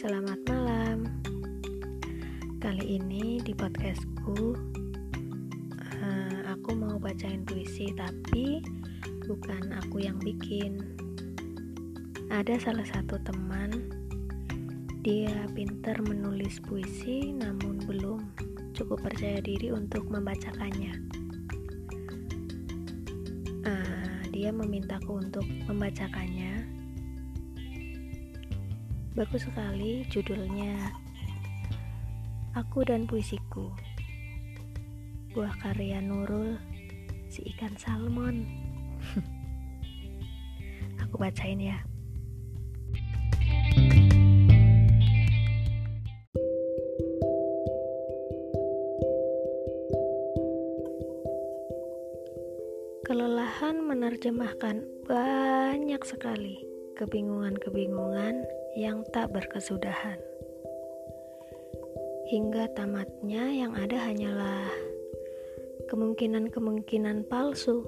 Selamat malam. Kali ini di podcastku eh, aku mau bacain puisi tapi bukan aku yang bikin. Ada salah satu teman dia pinter menulis puisi namun belum cukup percaya diri untuk membacakannya. Eh, dia memintaku untuk membacakannya Bagus sekali judulnya. Aku dan Puisiku. Buah karya Nurul Si ikan salmon. Aku bacain ya. Kelelahan menerjemahkan banyak sekali kebingungan-kebingungan yang tak berkesudahan hingga tamatnya yang ada hanyalah kemungkinan-kemungkinan palsu.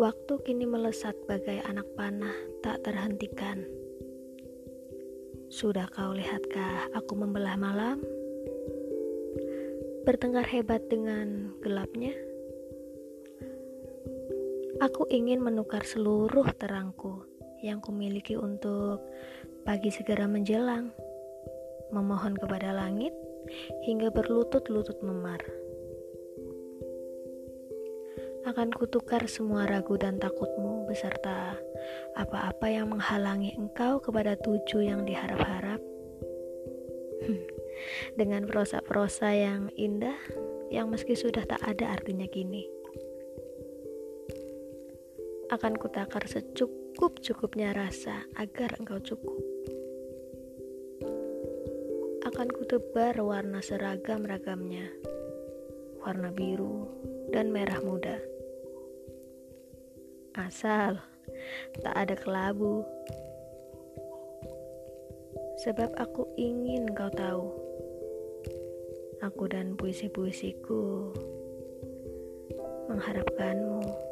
Waktu kini melesat bagai anak panah tak terhentikan. Sudah kau lihatkah aku membelah malam? Bertengkar hebat dengan gelapnya? Aku ingin menukar seluruh terangku yang kumiliki untuk pagi segera menjelang memohon kepada langit hingga berlutut-lutut memar. Akan kutukar semua ragu dan takutmu beserta apa-apa yang menghalangi engkau kepada tujuh yang diharap-harap. Dengan prosa-prosa yang indah yang meski sudah tak ada artinya kini. Akan kutakar secukup-cukupnya rasa agar engkau cukup akan kutebar warna seragam-ragamnya, warna biru dan merah muda. Asal tak ada kelabu, sebab aku ingin kau tahu, aku dan puisi-puisiku mengharapkanmu.